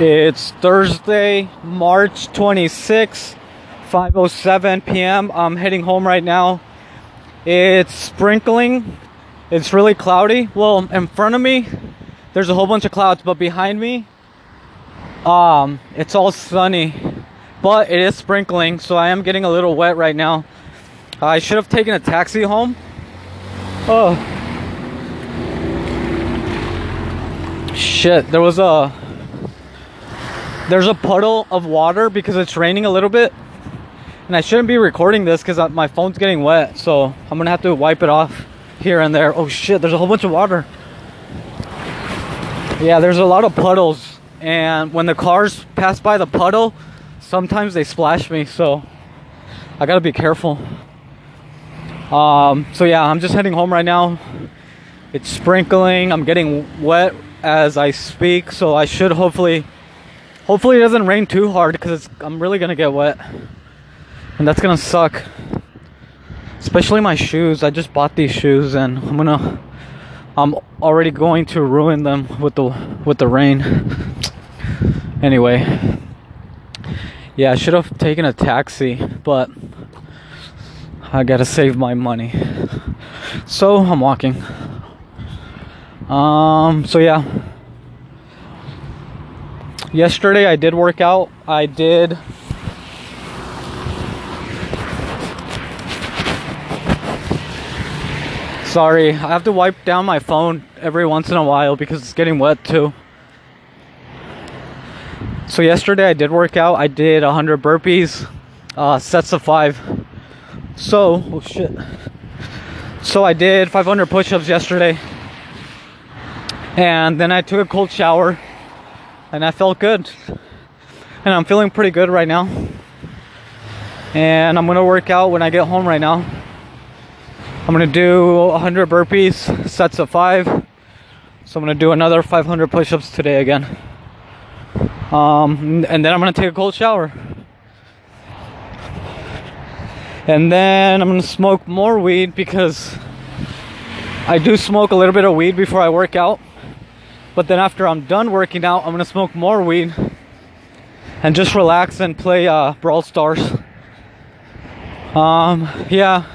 It's Thursday, March 26, 5:07 p.m. I'm heading home right now. It's sprinkling. It's really cloudy. Well, in front of me, there's a whole bunch of clouds, but behind me, um, it's all sunny. But it is sprinkling, so I am getting a little wet right now. I should have taken a taxi home. Oh. Shit, there was a there's a puddle of water because it's raining a little bit. And I shouldn't be recording this because my phone's getting wet. So I'm going to have to wipe it off here and there. Oh shit, there's a whole bunch of water. Yeah, there's a lot of puddles. And when the cars pass by the puddle, sometimes they splash me. So I got to be careful. Um, so yeah, I'm just heading home right now. It's sprinkling. I'm getting wet as I speak. So I should hopefully Hopefully it doesn't rain too hard because I'm really gonna get wet. And that's gonna suck. Especially my shoes. I just bought these shoes and I'm gonna I'm already going to ruin them with the with the rain. anyway. Yeah, I should have taken a taxi, but I gotta save my money. So I'm walking. Um so yeah yesterday I did work out. I did Sorry, I have to wipe down my phone every once in a while because it's getting wet too. So yesterday I did work out. I did 100 burpees, uh, sets of five. So, oh shit. So I did 500 push-ups yesterday, and then I took a cold shower and I felt good. And I'm feeling pretty good right now. And I'm gonna work out when I get home right now. I'm gonna do 100 burpees, sets of five. So I'm gonna do another 500 push-ups today again. Um, and then I'm gonna take a cold shower. And then I'm gonna smoke more weed because I do smoke a little bit of weed before I work out. But then after I'm done working out, I'm gonna smoke more weed and just relax and play uh, Brawl Stars. Um, yeah,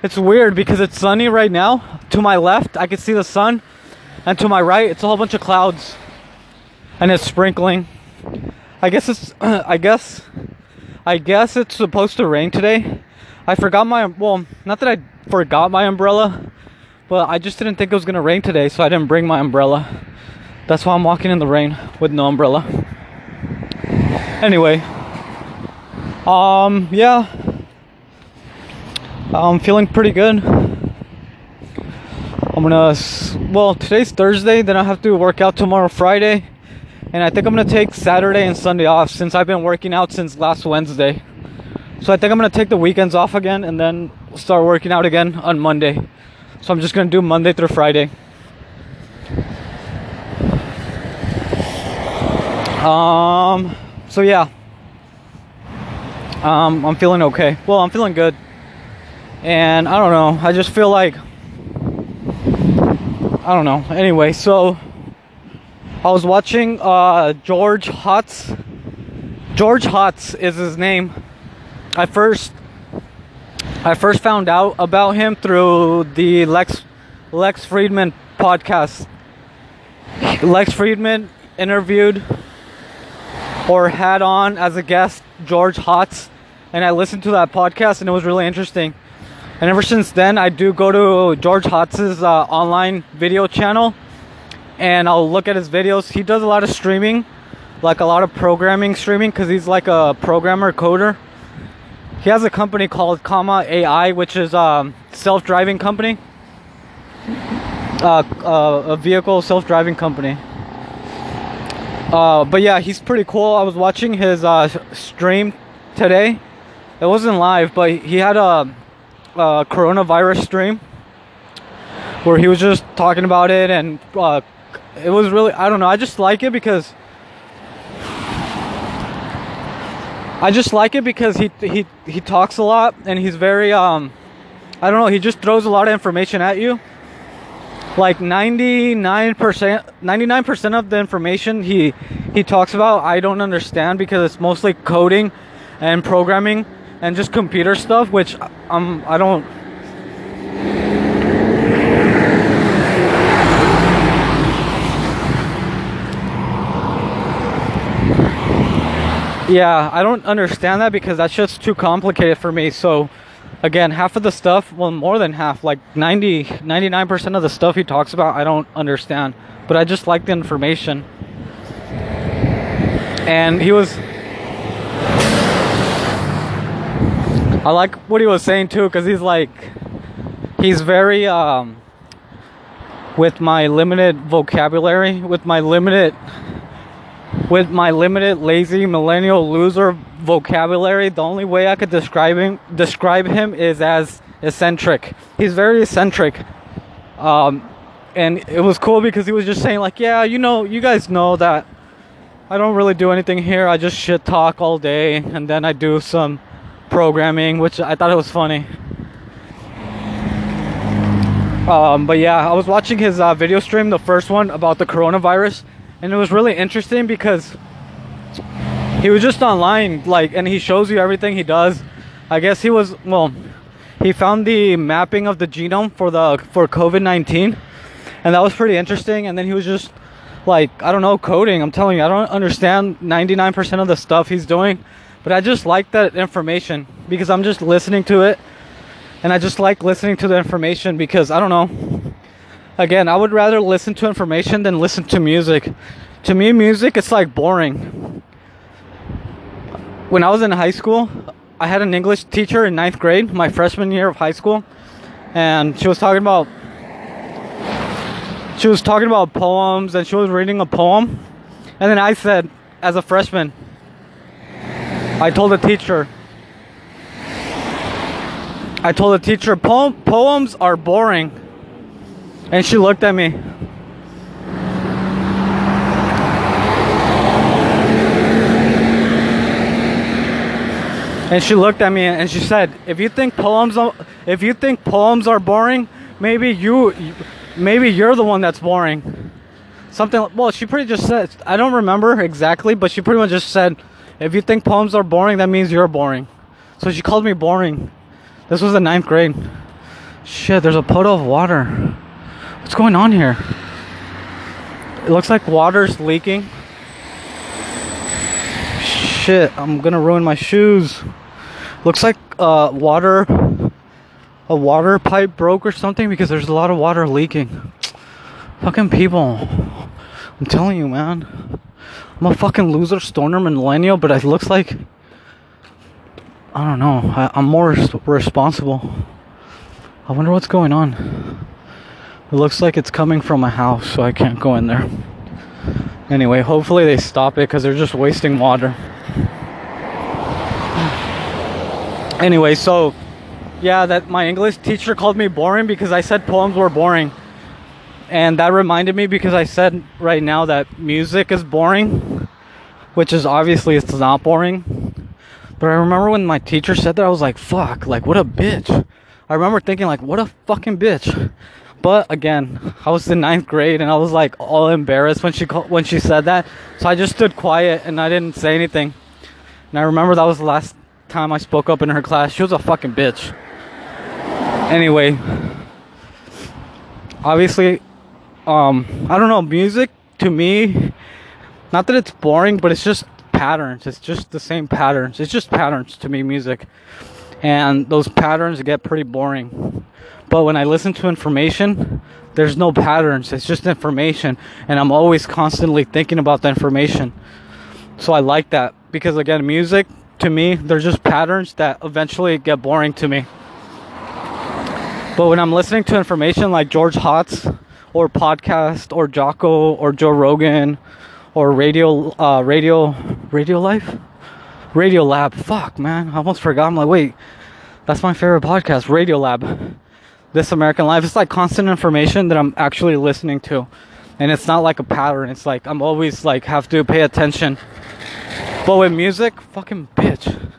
it's weird because it's sunny right now. To my left, I can see the sun, and to my right, it's a whole bunch of clouds, and it's sprinkling. I guess it's, I guess, I guess it's supposed to rain today. I forgot my, well, not that I forgot my umbrella, but I just didn't think it was gonna rain today, so I didn't bring my umbrella. That's why I'm walking in the rain with no umbrella. Anyway, um, yeah, I'm feeling pretty good. I'm gonna, well, today's Thursday, then I have to work out tomorrow, Friday, and I think I'm gonna take Saturday and Sunday off since I've been working out since last Wednesday. So I think I'm gonna take the weekends off again and then start working out again on Monday. So I'm just gonna do Monday through Friday. Um, so yeah. Um, I'm feeling okay. Well, I'm feeling good. And I don't know. I just feel like I don't know. Anyway, so I was watching uh George Hotz. George Hotz is his name. I first I first found out about him through the Lex Lex Fridman podcast. Lex Fridman interviewed or had on as a guest George Hotz, and I listened to that podcast and it was really interesting. And ever since then, I do go to George Hotz's uh, online video channel and I'll look at his videos. He does a lot of streaming, like a lot of programming streaming, because he's like a programmer coder. He has a company called Comma AI, which is a self-driving company, uh, uh, a vehicle self-driving company. Uh, but yeah, he's pretty cool. I was watching his uh, stream today. It wasn't live, but he had a, a, coronavirus stream where he was just talking about it, and uh, it was really I don't know. I just like it because I just like it because he he he talks a lot and he's very um I don't know. He just throws a lot of information at you like 99% 99% of the information he he talks about I don't understand because it's mostly coding and programming and just computer stuff which um I don't Yeah, I don't understand that because that's just too complicated for me. So again, half of the stuff, well more than half, like 90 99% of the stuff he talks about I don't understand, but I just like the information. And he was I like what he was saying too cuz he's like he's very um with my limited vocabulary, with my limited with my limited lazy millennial loser vocabulary the only way i could describe him describe him is as eccentric. He's very eccentric. Um, and it was cool because he was just saying like yeah you know you guys know that i don't really do anything here. I just shit talk all day and then i do some programming which i thought it was funny. Um, but yeah i was watching his uh, video stream the first one about the coronavirus and it was really interesting because he was just online like and he shows you everything he does. I guess he was well he found the mapping of the genome for the for covid-19 and that was pretty interesting. And then he was just like i don't know coding. I'm telling you i don't understand 99% of the stuff he's doing but i just like that information because i'm just listening to it and i just like listening to the information because i don't know again, I would rather listen to information than listen to music. To me, music it's like boring. When I was in high school, I had an English teacher in ninth grade, my freshman year of high school, and she was talking about she was talking about poems and she was reading a poem, and then I said, as a freshman, I told the teacher. I told the teacher, poem, poems are boring. And she looked at me. And she looked at me and she said, "If you think poems if you think poems are boring, maybe you maybe you're the one that's boring." Something well, she pretty just said, I don't remember exactly, but she pretty much just said, "If you think poems are boring, that means you're boring." So she called me boring. This was the ninth grade. Shit, there's a puddle of water. What's going on here? It looks like water's leaking. Shit, I'm gonna ruin my shoes. Looks like uh, water, a water pipe broke or something because there's a lot of water leaking. Fucking people. I'm telling you, man. I'm a fucking loser, stoner, millennial, but it looks like. I don't know. I, am more res- responsible. I wonder what's going on. It looks like it's coming from a house, so I can't go in there. Anyway, hopefully they stop it because they're just wasting water. Anyway, so yeah, that my English teacher called me boring because I said poems were boring. And that reminded me because I said right now that music is boring, which is obviously it's not boring. But I remember when my teacher said that I was like, fuck, like what a bitch. I remember thinking like what a fucking bitch. But again, I was in ninth grade and I was like all embarrassed when she called, when she said that. So I just stood quiet and I didn't say anything. And I remember that was the last time I spoke up in her class. She was a fucking bitch. Anyway, obviously, um, I don't know. Music to me, not that it's boring, but it's just patterns. It's just the same patterns. It's just patterns to me, music. And those patterns get pretty boring. But when I listen to information, there's no patterns. It's just information. And I'm always constantly thinking about the information. So I like that. Because again, music, to me, they're just patterns that eventually get boring to me. But when I'm listening to information like George Hotz, or podcast, or Jocko, or Joe Rogan, or Radio, uh, Radio, Radio Life, Radio Lab. Fuck, man, I almost forgot. I'm like, wait, that's my favorite podcast, Radio Lab. This American Life. It's like constant information that I'm actually listening to. And it's not like a pattern. It's like I'm always like have to pay attention. But with music, fucking bitch.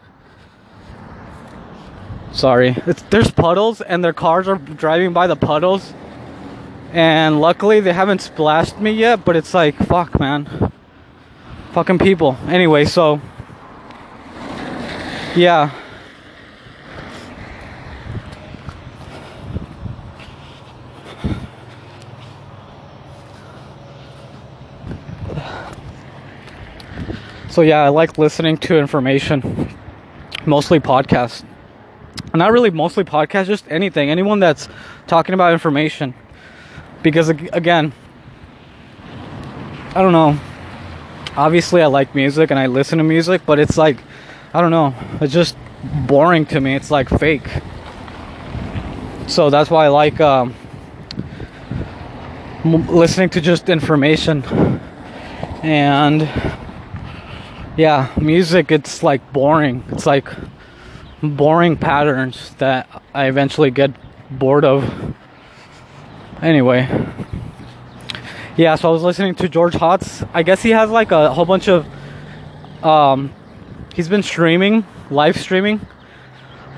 Sorry. It's there's puddles and their cars are driving by the puddles. And luckily they haven't splashed me yet, but it's like fuck man. Fucking people. Anyway, so yeah. So yeah, I like listening to information, mostly podcasts. Not really mostly podcasts, just anything, anyone that's talking about information. Because again, I don't know. Obviously, I like music and I listen to music, but it's like, I don't know, it's just boring to me. It's like fake. So that's why I like um, listening to just information and yeah, music it's like boring. It's like boring patterns that I eventually get bored of. Anyway. Yeah, so I was listening to George Hotz. I guess he has like a whole bunch of um he's been streaming, live streaming.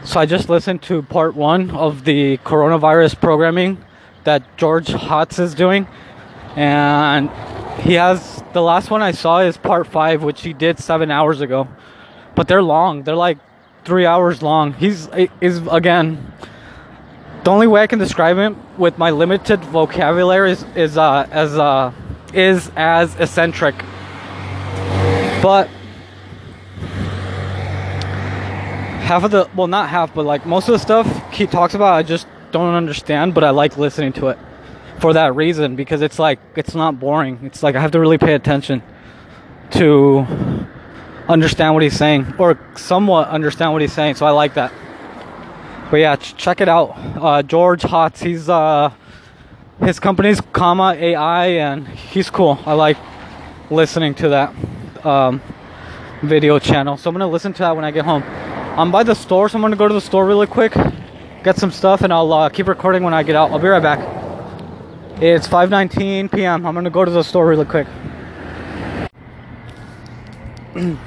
So I just listened to part 1 of the coronavirus programming that George Hotz is doing and he has the last one I saw is part five, which he did seven hours ago. But they're long. They're like three hours long. He's is again. The only way I can describe him with my limited vocabulary is is uh, as uh, is as eccentric. But half of the well, not half, but like most of the stuff he talks about, I just don't understand. But I like listening to it for that reason because it's like it's not boring. It's like I have to really pay attention to understand what he's saying or somewhat understand what he's saying. So I like that. But yeah, ch- check it out. Uh, George Hotz. He's uh, his company's Comma AI, and he's cool. I like listening to that um, video channel. So I'm gonna listen to that when I get home. I'm by the store, so I'm gonna go to the store really quick, get some stuff, and I'll uh, keep recording when I get out. I'll be right back. It's 5:19 p.m. I'm gonna go to the store really quick.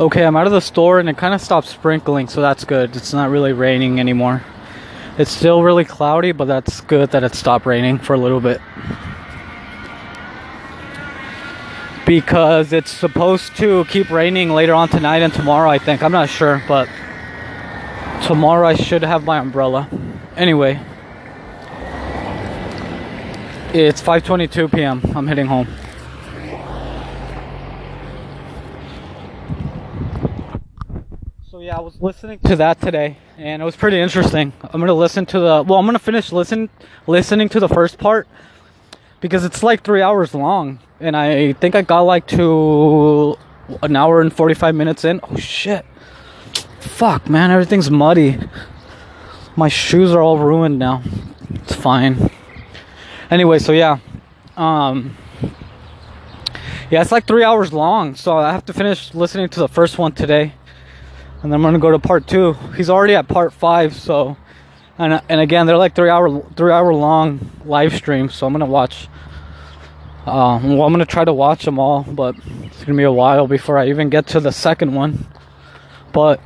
okay, I'm out of the store and it kind of stopped sprinkling, so that's good. It's not really raining anymore. It's still really cloudy, but that's good that it stopped raining for a little bit. Because it's supposed to keep raining later on tonight and tomorrow, I think. I'm not sure, but tomorrow I should have my umbrella. Anyway, it's 5:22 p.m. I'm heading home. So yeah, I was listening to that today, and it was pretty interesting. I'm gonna listen to the well. I'm gonna finish listen listening to the first part because it's like three hours long, and I think I got like to an hour and 45 minutes in. Oh shit! Fuck, man, everything's muddy. My shoes are all ruined now. It's fine anyway, so yeah, um, yeah, it's like three hours long, so I have to finish listening to the first one today, and then I'm gonna go to part two. He's already at part five, so, and and again, they're like three hour three hour long live streams, so I'm gonna watch. Um, well, I'm gonna try to watch them all, but it's gonna be a while before I even get to the second one. But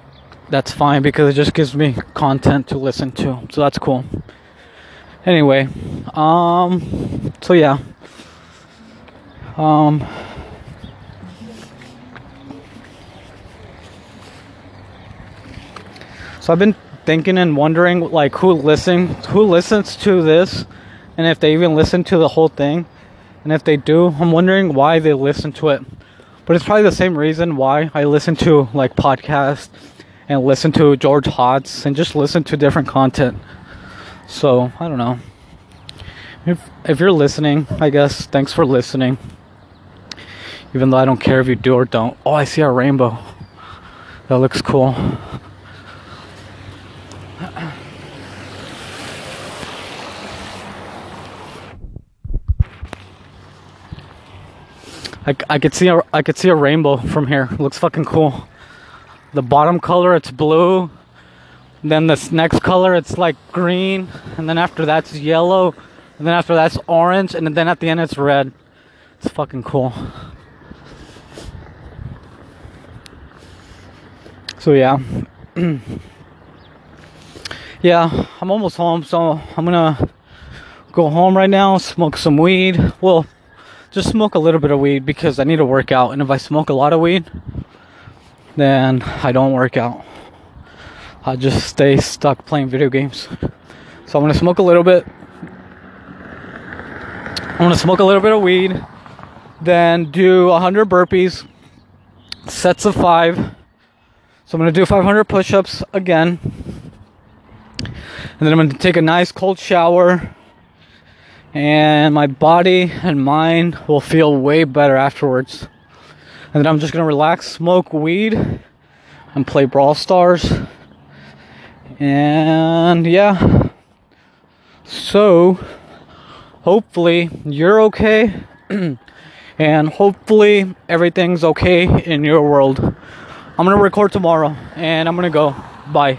that's fine because it just gives me content to listen to, so that's cool anyway um so yeah. Um so i've been thinking and wondering like who listens who listens to this? And if they even listen to the whole thing? And if they do i'm wondering why they listen to it. But it's probably the same reason why i listen to like podcasts and listen to george hotz and just listen to different content so I don't know. If if you're listening, I guess thanks for listening. Even though I don't care if you do or don't. Oh, I see a rainbow. That looks cool. I, I could see a I could see a rainbow from here. It looks fucking cool. The bottom color it's blue, then this next color, it's like green. And then after that's yellow. And then after that's orange. And then at the end, it's red. It's fucking cool. So, yeah. yeah, I'm almost home. So, I'm gonna go home right now, smoke some weed. Well, just smoke a little bit of weed because I need to work out. And if I smoke a lot of weed, then I don't work out. I just stay stuck playing video games. So I'm gonna smoke a little bit. I'm gonna smoke a little bit of weed, then do 100 burpees, sets of five. So I'm gonna do 500 push ups again. And then I'm gonna take a nice cold shower. And my body and mind will feel way better afterwards. And then I'm just gonna relax, smoke weed, and play Brawl Stars. And yeah. So, hopefully, you're okay. and hopefully, everything's okay in your world. I'm gonna record tomorrow and I'm gonna go. Bye.